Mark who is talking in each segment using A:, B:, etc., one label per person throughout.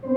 A: The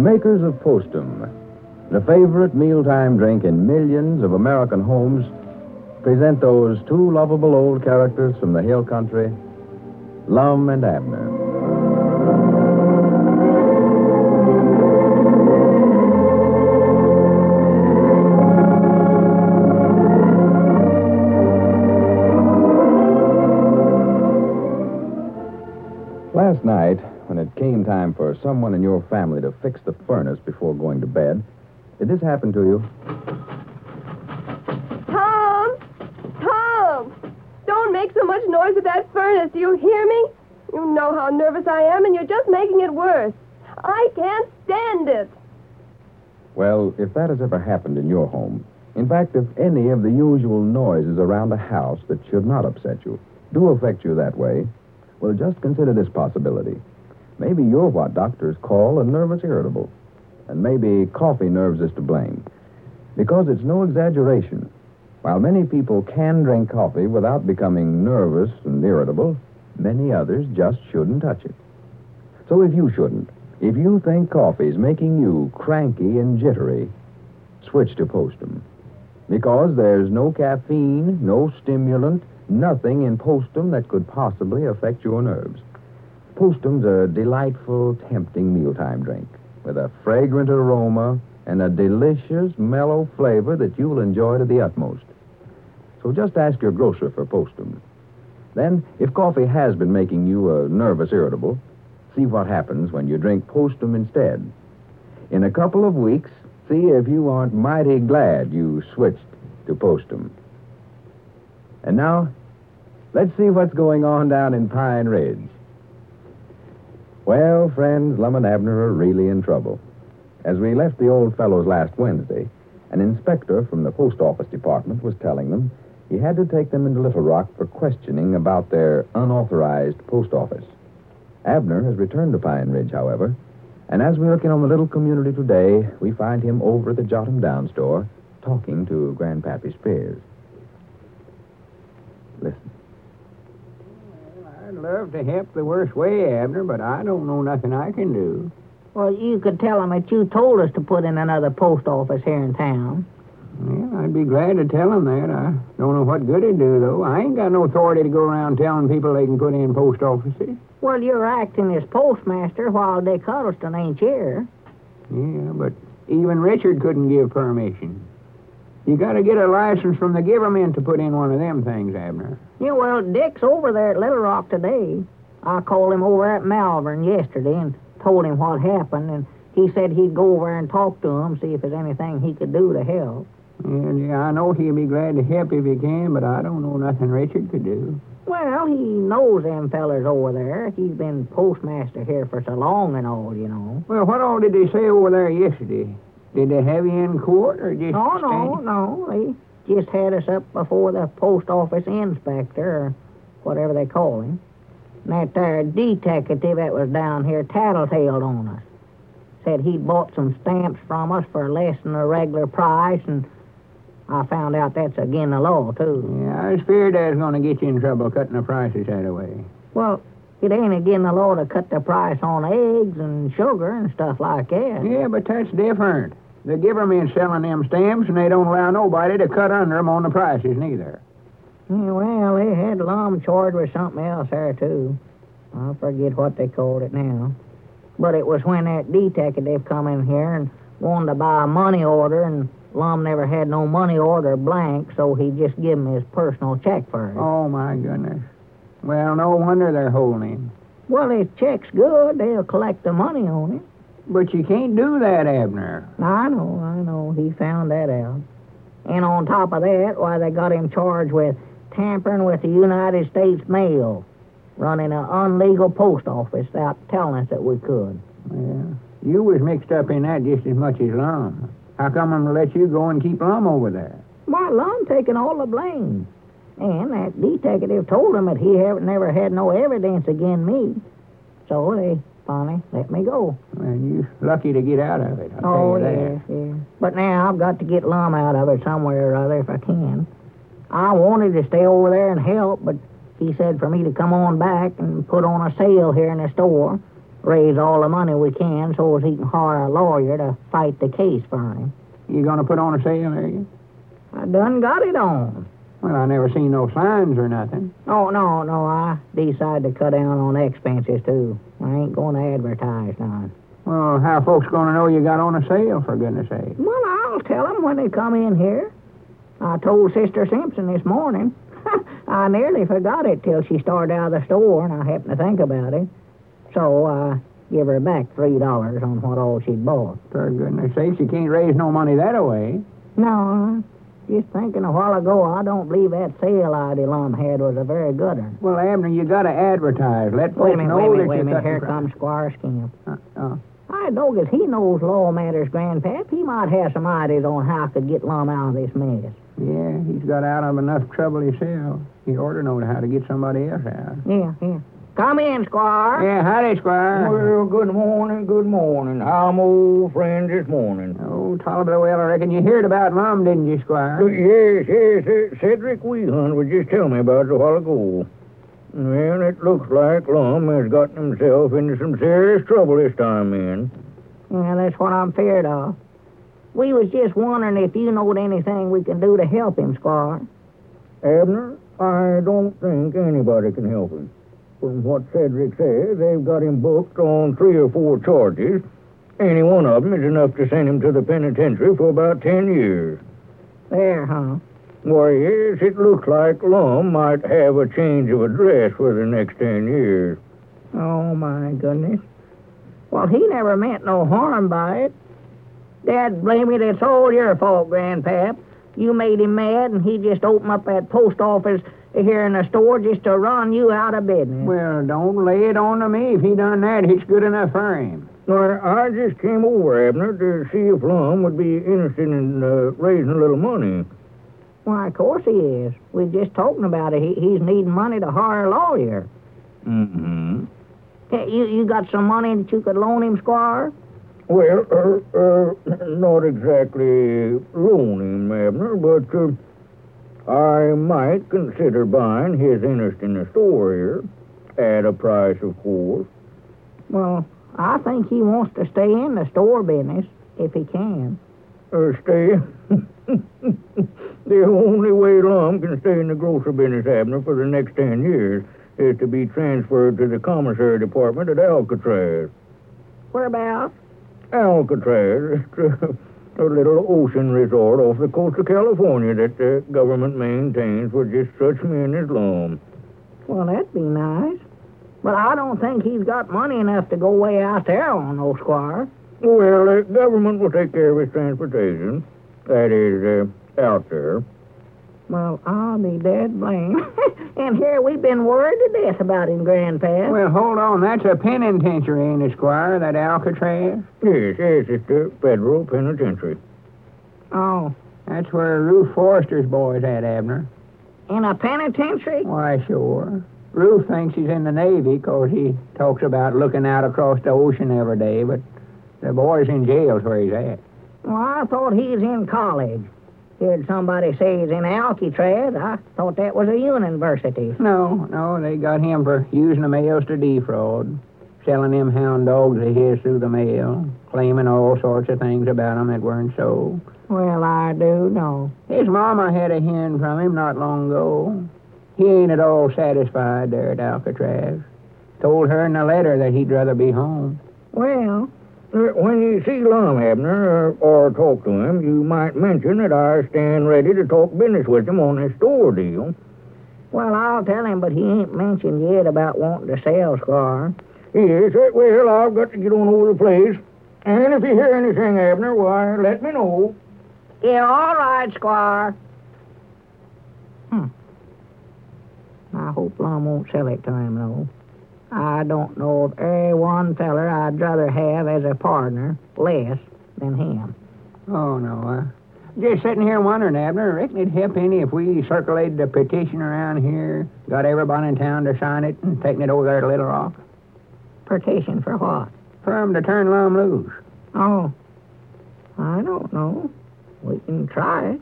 A: makers of Postum, the favorite mealtime drink in millions of American homes, present those two lovable old characters from the hill country, Lum and Abner. Last night, when it came time for someone in your family to fix the furnace before going to bed, did this happen to you?
B: Much noise with that furnace. Do you hear me? You know how nervous I am, and you're just making it worse. I can't stand it.
A: Well, if that has ever happened in your home, in fact, if any of the usual noises around a house that should not upset you do affect you that way, well, just consider this possibility. Maybe you're what doctors call a nervous irritable. And maybe coffee nerves is to blame. Because it's no exaggeration. While many people can drink coffee without becoming nervous and irritable, many others just shouldn't touch it. So if you shouldn't, if you think coffee's making you cranky and jittery, switch to Postum. Because there's no caffeine, no stimulant, nothing in Postum that could possibly affect your nerves. Postum's a delightful, tempting mealtime drink with a fragrant aroma and a delicious, mellow flavor that you'll enjoy to the utmost. So just ask your grocer for Postum. Then, if coffee has been making you a nervous irritable, see what happens when you drink Postum instead. In a couple of weeks, see if you aren't mighty glad you switched to Postum. And now, let's see what's going on down in Pine Ridge. Well, friends, Lum and Abner are really in trouble. As we left the old fellows last Wednesday, an inspector from the post office department was telling them he had to take them into Little Rock for questioning about their unauthorized post office. Abner has returned to Pine Ridge, however, and as we look in on the little community today, we find him over at the Jot 'em Down store talking to Grandpappy Spears. Listen.
C: I'd love to help the worst way, Abner, but I don't know nothing I can do.
D: Well, you could tell him that you told us to put in another post office here in town.
C: I'd be glad to tell him that. I don't know what good it'd do, though. I ain't got no authority to go around telling people they can put in post offices.
D: Well, you're acting as postmaster while Dick Huddleston ain't here.
C: Yeah, but even Richard couldn't give permission. You got to get a license from the government to put in one of them things, Abner.
D: Yeah, well, Dick's over there at Little Rock today. I called him over at Malvern yesterday and told him what happened, and he said he'd go over and talk to him, see if there's anything he could do to help.
C: Yeah, yeah, I know he'll be glad to help if he can, but I don't know nothing Richard could do.
D: Well, he knows them fellers over there. He's been postmaster here for so long and all, you know.
C: Well, what all did they say over there yesterday? Did they have you in court or just
D: No, no, no. They just had us up before the post office inspector, or whatever they call him. And that there detective that was down here tattletaled on us. Said he'd bought some stamps from us for less than the regular price, and I found out that's again the law, too.
C: Yeah, I was feared I was going to get you in trouble cutting the prices that away.
D: Well, it ain't again the law to cut the price on eggs and sugar and stuff like that.
C: Yeah, but that's different. The government's selling them stamps, and they don't allow nobody to cut under 'em on the prices neither.
D: Yeah, well, they had Lum charged with something else there, too. I forget what they called it now. But it was when that detective come in here and wanted to buy a money order, and Lum never had no money order blank, so he just give him his personal check for it.
C: Oh, my goodness. Well, no wonder they're holding him.
D: Well, his check's good. They'll collect the money on it.
C: But you can't do that, Abner.
D: I know, I know. He found that out. And on top of that, why, they got him charged with tampering with the United States mail, running an unlegal post office without telling us that we could.
C: Yeah. You was mixed up in that just as much as Lum. How come I'm to let you go and keep Lum over there?
D: Why, Lum taking all the blame. And that detective told him that he haven't never had no evidence against me. So they finally let me go.
C: Well, you lucky to get out of it. I'll
D: Oh, yeah, yeah. But now I've got to get Lum out of it somewhere or other if I can. I wanted to stay over there and help, but he said for me to come on back and put on a sale here in the store, raise all the money we can so as he can hire a lawyer to fight the case for him.
C: You gonna put on a sale, are you?
D: I done got it on.
C: Well, I never seen no signs or nothing.
D: Oh, no, no, I decided to cut down on expenses, too. I ain't going to advertise none.
C: Well, how folks gonna know you got on a sale, for goodness sake?
D: Well, I'll tell 'em when they come in here. I told Sister Simpson this morning. I nearly forgot it till she started out of the store, and I happened to think about it. So I give her back three dollars on what all she'd bought.
C: For goodness sakes, she can't raise no money that away.
D: No, just thinking a while ago, I don't believe that sale Ida Lum had was a very good one.
C: Well, Abner, you gotta advertise. Let folks
D: Wait a minute,
C: know
D: wait a minute,
C: that
D: wait a minute. Here comes Squire Skimp.
C: Uh, uh,
D: I know as he knows law matters, Grandpap. He might have some ideas on how I could get Lum out of this mess.
C: yeah, he's got out of enough trouble himself. He ought to know how to get somebody else out.
D: Yeah, yeah. Come in, Squire.
C: Yeah, howdy, Squire.
E: Well, good morning, good morning. How am old friend this morning?
C: Oh, Tolliver, well, I reckon you heard about Lum, didn't you, Squire?
E: Yes, yes, uh, Cedric Weehunt was just telling me about it a while ago. Well, it looks like Lum has gotten himself into some serious trouble this time, man.
D: Yeah, that's what I'm feared of. We was just wondering if you knowed anything we can do to help him, Squire.
E: Abner, I don't think anybody can help him. From what Cedric says, they've got him booked on three or four charges. Any one of them is enough to send him to the penitentiary for about ten years.
D: There, huh?
E: Why, yes, it looks like Lum might have a change of address for the next ten years.
D: Oh, my goodness. Well, he never meant no harm by it. Dad, blame it, it's all your fault, Grandpap. You made him mad, and he just opened up that post office here in the store just to run you out of business.
C: Well, don't lay it on to me. If he done that, it's good enough for him.
E: Well, I just came over, Abner, to see if Lum would be interested in uh, raising a little money.
D: Why, of course he is. We're just talking about it. He, he's needing money to hire a lawyer.
E: Mm-hmm.
D: Hey, You, you got some money that you could loan him, Squire?
E: Well, uh, uh, not exactly loaning, Abner, but uh, I might consider buying his interest in the store here. At a price, of course.
D: Well, I think he wants to stay in the store business if he can.
E: Uh, stay. the only way Lum can stay in the grocery business, Abner, for the next ten years is to be transferred to the commissary department at Alcatraz.
D: Whereabouts?
E: Alcatraz, a, little ocean resort off the coast of California that the government maintains for just such men as Lum.
D: Well, that'd be nice. But I don't think he's got money enough to go way out there on no Squire.
E: Well, the government will take care of his transportation. That is, uh, out there.
D: Well, I'll be dead blamed. and here we've been worried to death about him, Grandpa.
C: Well, hold on. That's a penitentiary, ain't it, Squire? That Alcatraz?
E: Yes, yes, it's the federal penitentiary.
D: oh,
C: That's where Ruth Forrester's boy's at, Abner.
D: in a penitentiary?
C: Why, sure. Ruth thinks he's in the Navy 'cause he talks about looking out across the ocean every day, but the boy's in jail's where he's at.
D: Well, I thought he's in college. Heard somebody say he's in Alcatraz. I thought that was a university.
C: No, no, they got him for using the mails to defraud, selling them hound dogs of his through the mail, claiming all sorts of things about about 'em that weren't so.
D: Well, I do know.
C: His mama had a hearing from him not long ago. He ain't at all satisfied there at Alcatraz. Told her in a letter that he'd rather be home.
D: Well,
E: When you see Lum, Abner, or, or talk to him, you might mention that I stand ready to talk business with him on this store deal.
D: well, I'll tell him, but he ain't mentioned yet about wanting to sell Squire.
E: Yes, uh, well, I've got to get on over the place. And if you hear anything, Abner, why, let me know.
D: Yeah, all right, Squire. Hmm. I hope Lum won't sell it to him, though. I don't know of any one feller I'd rather have as a partner less than him.
C: Oh, no. Uh, Just sitting here wondering, Abner. Reckon it'd help any if we circulated the petition around here, got everybody in town to sign it, and taking it over there to Little Rock.
D: Petition for what?
C: For 'em to turn Lum loose.
D: Oh, I don't know. We can try it.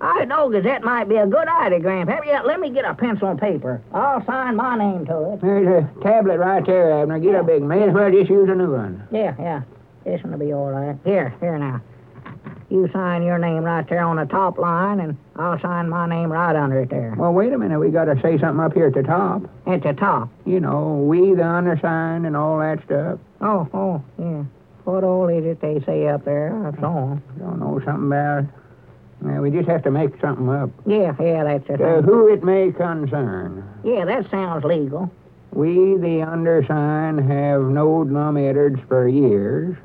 D: I know that might be a good idea, Grandpap. Yeah, let me get a pencil and paper. I'll sign my name to it.
C: There's a tablet right there, Abner. Get a big man. Well just use a new one.
D: Yeah, yeah. This one'll be all right. Here, here now. You sign your name right there on the top line, and I'll sign my name right under it there.
C: Well, wait a minute. We got to say something up here at the top.
D: At the top.
C: You know, we the undersigned and all that stuff.
D: Oh, oh, yeah. What all is it they say up there? That's all.
C: Don't know something about it. Yeah, we just have to make something up.
D: Yeah, yeah, that's it.
C: Uh, who it may concern.
D: Yeah, that sounds legal.
C: We, the undersigned, have known Lum Edwards for years.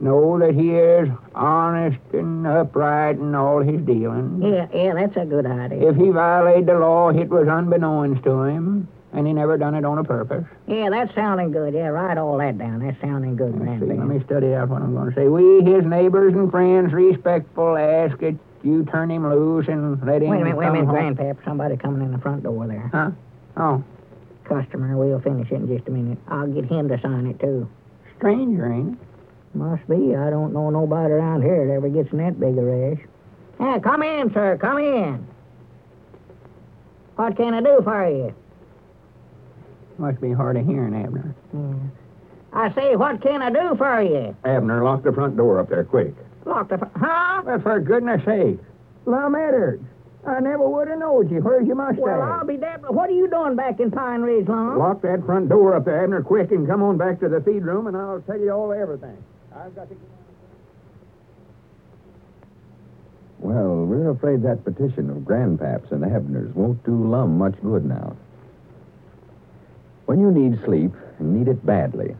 C: Know that he is honest and upright in all his dealings.
D: Yeah, yeah, that's a good idea.
C: If he violated the law, it was unbeknownst to him, and he never done it on a purpose.
D: Yeah, that's sounding good. Yeah, write all that down. That's sounding good,
C: Let's see, let me study out what I'm going to say. We, his neighbors and friends, respectful, ask that you turn him loose and let him
D: Wait a minute, wait a
C: come
D: minute,
C: home.
D: Grandpap. Somebody coming in the front door there.
C: Huh? Oh,
D: Customer, we'll finish it in just a minute. I'll get him to sign it, too.
C: stranger, ain't it?
D: Must be. I don't know nobody around here that ever gets in that big a rush. Yeah, come in, sir. Come in. What can I do for you?
C: Must be hard of hearing, Abner.
D: Yeah. I say, what can I do for you?
A: Abner, lock the front door up there, quick.
D: Lock the... fr- Huh?
C: Well, for goodness sake. Lum Edwards. I never would have knowed you. Where's your mustache?
D: Well, I'll be damned. What are you doing back in Pine Ridge, Lum?
C: Lock that front door up there, Abner, quick, and come on back to the feed room, and I'll tell you all everything. I've got to.
A: Well, we're afraid that petition of Grandpaps and Abner's won't do Lum much good now. When you need sleep, and need it badly,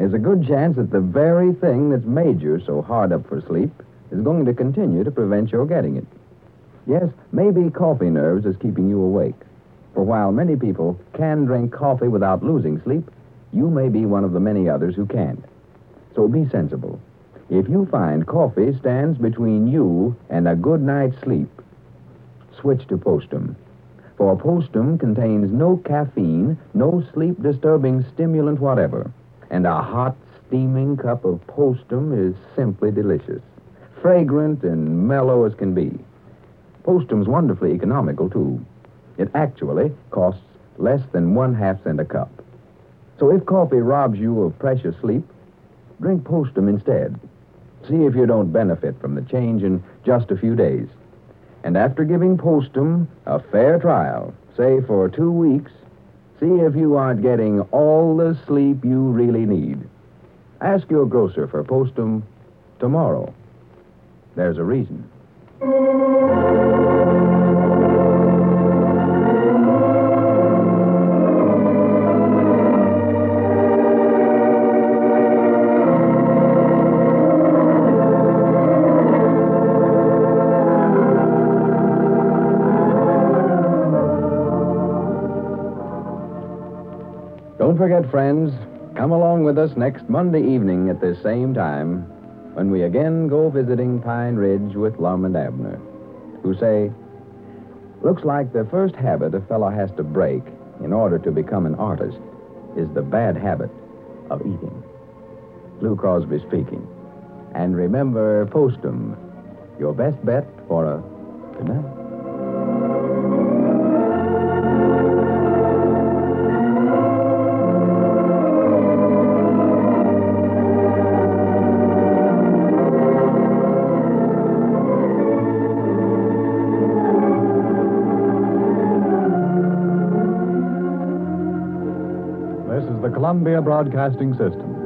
A: there's a good chance that the very thing that's made you so hard up for sleep is going to continue to prevent your getting it. Yes, maybe coffee nerves is keeping you awake. For while many people can drink coffee without losing sleep, you may be one of the many others who can't. So be sensible. If you find coffee stands between you and a good night's sleep, switch to Postum. For Postum contains no caffeine, no sleep disturbing stimulant whatever. And a hot, steaming cup of Postum is simply delicious. Fragrant and mellow as can be. Postum's wonderfully economical, too. It actually costs less than one half cent a cup. So if coffee robs you of precious sleep, drink Postum instead. See if you don't benefit from the change in just a few days. And after giving Postum a fair trial, say for two weeks, see if you aren't getting all the sleep you really need. Ask your grocer for Postum tomorrow. There's a reason. Friends, come along with us next Monday evening at this same time when we again go visiting Pine Ridge with Lum and Abner, who say, Looks like the first habit a fellow has to break in order to become an artist is the bad habit of eating. Lou Crosby speaking. And remember Postum, your best bet for a good night.
F: Columbia Broadcasting System.